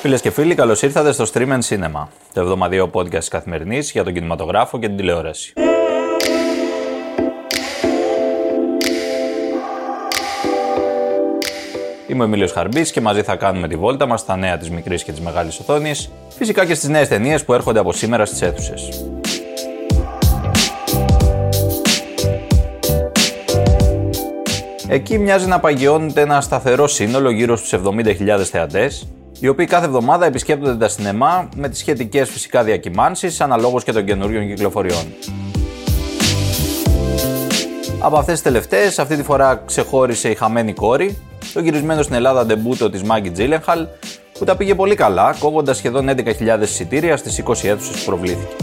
Φίλες και φίλοι, καλώς ήρθατε στο Stream and Cinema, το εβδομαδιαίο podcast τη καθημερινής για τον κινηματογράφο και την τηλεόραση. Είμαι ο Εμίλιος Χαρμπής και μαζί θα κάνουμε τη βόλτα μας στα νέα της μικρής και της μεγάλης οθόνης, φυσικά και στις νέες ταινίες που έρχονται από σήμερα στις αίθουσες. Εκεί μοιάζει να παγιώνεται ένα σταθερό σύνολο γύρω στους 70.000 θεατές, οι οποίοι κάθε εβδομάδα επισκέπτονται τα σινεμά με τις σχετικές φυσικά διακυμάνσεις αναλόγως και των καινούριων κυκλοφοριών. Από αυτές τις τελευταίες, αυτή τη φορά ξεχώρισε η χαμένη κόρη, το γυρισμένο στην Ελλάδα ντεμπούτο της Μάγκη Τζίλενχαλ, που τα πήγε πολύ καλά, κόβοντας σχεδόν 11.000 εισιτήρια στις 20 αίθουσες που προβλήθηκε.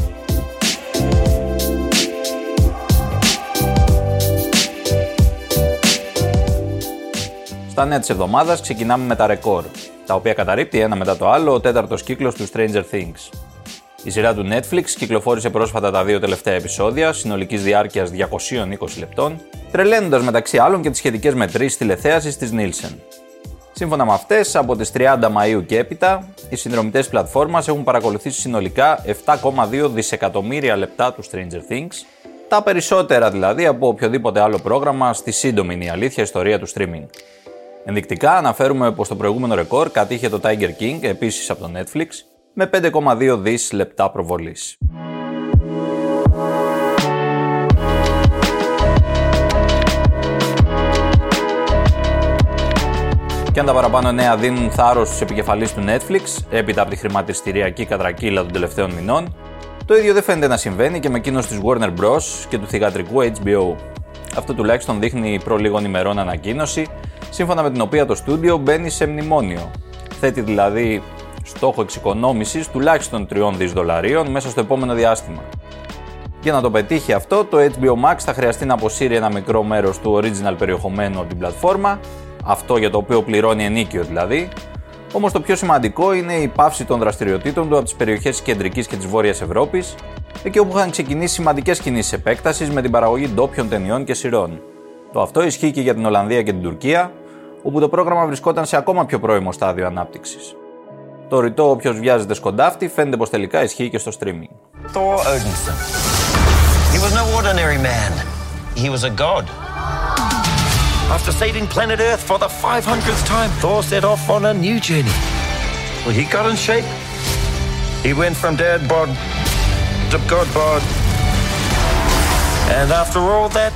Στα νέα της εβδομάδας ξεκινάμε με τα ρεκόρ, τα οποία καταρρύπτει ένα μετά το άλλο ο τέταρτος κύκλος του Stranger Things. Η σειρά του Netflix κυκλοφόρησε πρόσφατα τα δύο τελευταία επεισόδια, συνολικής διάρκειας 220 λεπτών, τρελαίνοντας μεταξύ άλλων και τις σχετικές μετρήσεις τηλεθέασης της Nielsen. Σύμφωνα με αυτές, από τις 30 Μαου και έπειτα, οι συνδρομητές πλατφόρμας έχουν παρακολουθήσει συνολικά 7,2 δισεκατομμύρια λεπτά του Stranger Things, τα περισσότερα δηλαδή από οποιοδήποτε άλλο πρόγραμμα στη σύντομη η αλήθεια ιστορία του streaming. Ενδεικτικά αναφέρουμε πως το προηγούμενο ρεκόρ κατήχε το Tiger King επίσης από το Netflix με 5,2 δις λεπτά προβολής. Και αν τα παραπάνω νέα δίνουν θάρρος στους επικεφαλείς του Netflix, έπειτα από τη χρηματιστηριακή κατρακύλα των τελευταίων μηνών, το ίδιο δεν φαίνεται να συμβαίνει και με εκείνο της Warner Bros. και του θηγατρικού HBO. Αυτό τουλάχιστον δείχνει προ λίγων ημερών ανακοίνωση σύμφωνα με την οποία το στούντιο μπαίνει σε μνημόνιο. Θέτει δηλαδή στόχο εξοικονόμησης τουλάχιστον 3 δις δολαρίων μέσα στο επόμενο διάστημα. Για να το πετύχει αυτό, το HBO Max θα χρειαστεί να αποσύρει ένα μικρό μέρος του original περιεχομένου από την πλατφόρμα, αυτό για το οποίο πληρώνει ενίκιο δηλαδή, Όμως το πιο σημαντικό είναι η πάυση των δραστηριοτήτων του από τις περιοχές της κεντρικής και της βόρειας Ευρώπης, εκεί όπου είχαν ξεκινήσει σημαντικές κινήσεις επέκτασης με την παραγωγή ντόπιων ταινιών και σειρών. Το αυτό ισχύει και για την Ολλανδία και την Τουρκία, όπου το πρόγραμμα βρισκόταν σε ακόμα πιο πρώιμο στάδιο ανάπτυξη. Το ρητό όποιο βιάζεται σκοντάφτη φαίνεται πω τελικά ισχύει και στο streaming. Thor Odinson. He was no ordinary man. He was a god. After saving planet Earth for the 500th time, Thor set off on a new journey. Well, he got in shape. He went from dad bod to god bod. And after all that,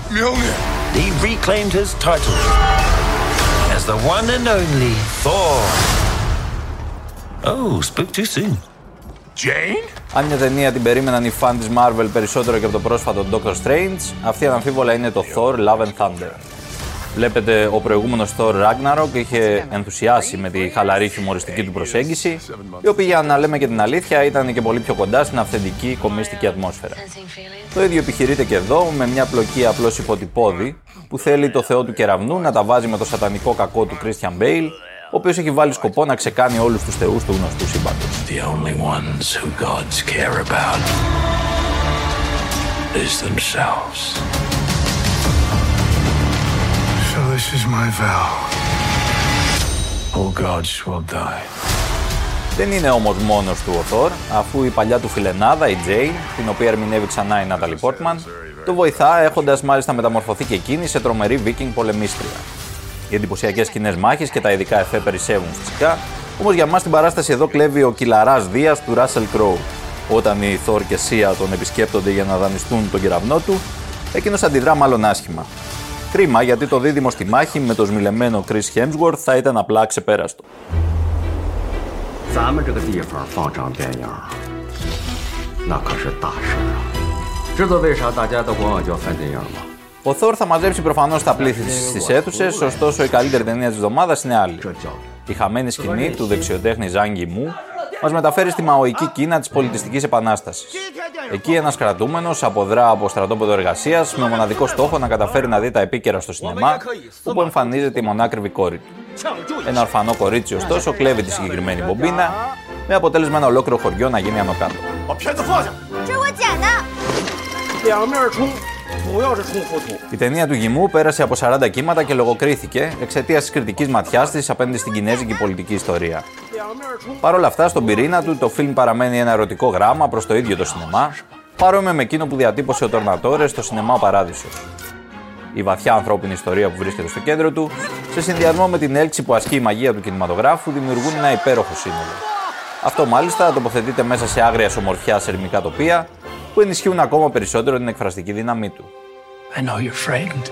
he reclaimed his title as the one and only Thor. Oh, spoke too soon. Jane? Αν μια ταινία την περίμεναν οι φαν της Marvel περισσότερο και από το πρόσφατο Doctor Strange, αυτή αναμφίβολα είναι το Thor Love and Thunder. Βλέπετε, ο προηγούμενος Thor Ragnarok είχε ενθουσιάσει με τη χαλαρή χιουμοριστική του προσέγγιση, η οποία για να λέμε και την αλήθεια ήταν και πολύ πιο κοντά στην αυθεντική κομίστικη ατμόσφαιρα. Το ίδιο επιχειρείται και εδώ με μια πλοκή απλώς υποτυπώδη που θέλει το θεό του κεραυνού να τα βάζει με το σατανικό κακό του Christian Bale, ο οποίος έχει βάλει σκοπό να ξεκάνει όλους τους θεούς του γνωστού σύμπαντος. This is my vow. All gods will die. Δεν είναι όμως μόνος του ο Θόρ, αφού η παλιά του φιλενάδα, η Jane, την οποία ερμηνεύει ξανά η Νάταλι Πόρτμαν, το βοηθά έχοντας μάλιστα μεταμορφωθεί και εκείνη σε τρομερή βίκινγκ πολεμίστρια. Οι εντυπωσιακές κοινέ μάχε και τα ειδικά εφέ περισσεύουν φυσικά, όμως για μας την παράσταση εδώ κλέβει ο κυλαράς Δίας του Ράσελ Κρόου. Όταν οι Θόρ και Σία τον επισκέπτονται για να δανειστούν τον κεραυνό του, εκείνος αντιδρά μάλλον άσχημα. Κρίμα γιατί το δίδυμο στη μάχη με το σμιλεμένο Chris Hemsworth θα ήταν απλά ξεπέραστο. Ο Thor θα μαζέψει προφανώς τα πλήθη στις αίθουσες, ωστόσο η καλύτερη ταινία της εβδομάδας είναι άλλη. Η χαμένη σκηνή του δεξιοτέχνη Ζάγκη Μου μας μεταφέρει στη μαοική Κίνα της πολιτιστικής επανάστασης. Εκεί ένας κρατούμενος αποδρά από στρατόπεδο εργασίας με μοναδικό στόχο να καταφέρει να δει τα επίκαιρα στο σινεμά, όπου εμφανίζεται η μονάκριβη κόρη του. Ένα ορφανό κορίτσι, ωστόσο, κλέβει τη συγκεκριμένη μπομπίνα, με αποτέλεσμα ένα ολόκληρο χωριό να γίνει άνω κάτω. Η ταινία του Γημού πέρασε από 40 κύματα και λογοκρίθηκε εξαιτίας της κριτικής ματιάς της απέναντι στην κινέζικη πολιτική ιστορία. Παρ' όλα αυτά, στον πυρήνα του, το φιλμ παραμένει ένα ερωτικό γράμμα προς το ίδιο το σινεμά, παρόμοιο με εκείνο που διατύπωσε ο Τορνατόρες στο σινεμά Παράδεισο. Η βαθιά ανθρώπινη ιστορία που βρίσκεται στο κέντρο του, σε συνδυασμό με την έλξη που ασκεί η μαγεία του κινηματογράφου, δημιουργούν ένα υπέροχο σύνολο. Αυτό μάλιστα τοποθετείται μέσα σε άγρια ομορφιά ερμικά τοπία, που ενισχύουν ακόμα περισσότερο την εκφραστική δύναμή του. I know you're frightened.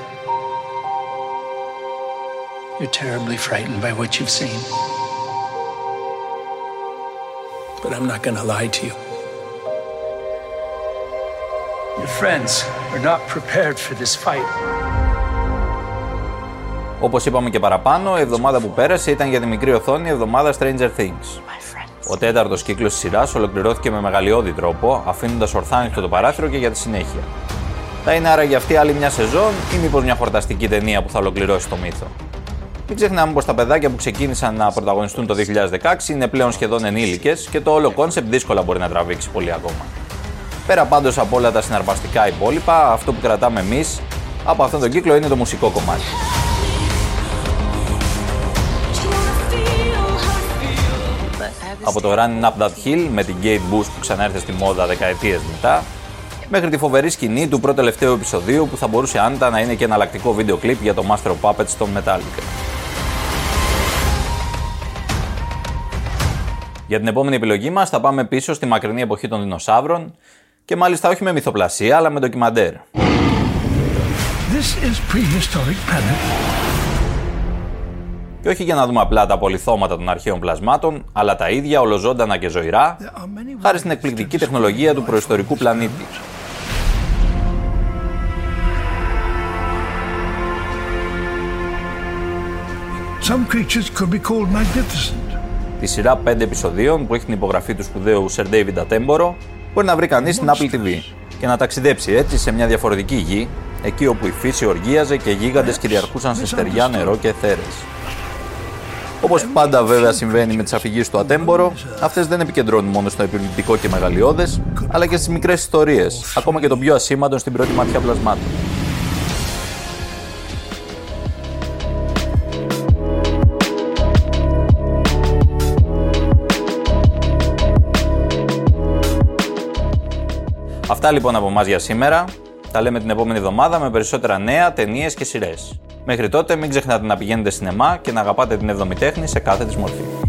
You're terribly frightened by what you've seen. But I'm not gonna lie to you. Your friends are not prepared for this fight. Όπως είπαμε και παραπάνω, η εβδομάδα που πέρασε ήταν για τη μικρή οθόνη η εβδομάδα Stranger Things. Ο τέταρτος κύκλος της σειράς ολοκληρώθηκε με μεγαλειώδη τρόπο, αφήνοντας ορθά ανοιχτό το παράθυρο και για τη συνέχεια. Θα είναι άρα για αυτή άλλη μια σεζόν ή μήπως μια χορταστική ταινία που θα ολοκληρώσει το μύθο; Μην ξεχνάμε πως τα παιδάκια που ξεκίνησαν να πρωταγωνιστούν το 2016 είναι πλέον σχεδόν ενήλικες και το όλο κόνσεπτ δύσκολα μπορεί να τραβήξει πολύ ακόμα. Πέρα πάντως από όλα τα συναρπαστικά υπόλοιπα, αυτό που κρατάμε εμείς από αυτόν τον κύκλο είναι το μουσικό κομμάτι. Από το Running Up That Hill με την Kate Bush που ξανά στη μόδα δεκαετίες μετά, μέχρι τη φοβερή σκηνή του πρώτου τελευταίου επεισοδίου που θα μπορούσε άνετα να είναι και εναλλακτικό βίντεο κλιπ για το Master of Puppets των Metallica. Για την επόμενη επιλογή μας θα πάμε πίσω στη μακρινή εποχή των δεινοσαύρων και μάλιστα όχι με μυθοπλασία αλλά με ντοκιμαντέρ. This is prehistoric Και όχι για να δούμε απλά τα πολυθώματα των αρχαίων πλασμάτων, αλλά τα ίδια ολοζώντανα και ζωηρά, χάρη στην εκπληκτική τεχνολογία του προϊστορικού πλανήτη. Some creatures could be called magnificent. Τη σειρά 5 επεισοδίων που έχει την υπογραφή του σπουδαίου Sir David Attenborough μπορεί να βρει κανείς στην Apple TV και να ταξιδέψει έτσι σε μια διαφορετική γη, εκεί όπου η φύση οργίαζε και γίγαντες κυριαρχούσαν σε στεριά, νερό και θέρες. Όπως πάντα βέβαια συμβαίνει με τις αφηγήσεις του Ατέμπορο, αυτές δεν επικεντρώνουν μόνο στο επιβλητικό και μεγαλειώδες, αλλά και στις μικρές ιστορίες, ακόμα και το πιο ασήμαντο στην πρώτη ματιά πλασμάτων. Αυτά λοιπόν από εμάς για σήμερα. Τα λέμε την επόμενη εβδομάδα με περισσότερα νέα, ταινίες και σειρές. Μέχρι τότε μην ξεχνάτε να πηγαίνετε σινεμά και να αγαπάτε την εβδομητέχνη σε κάθε της μορφή.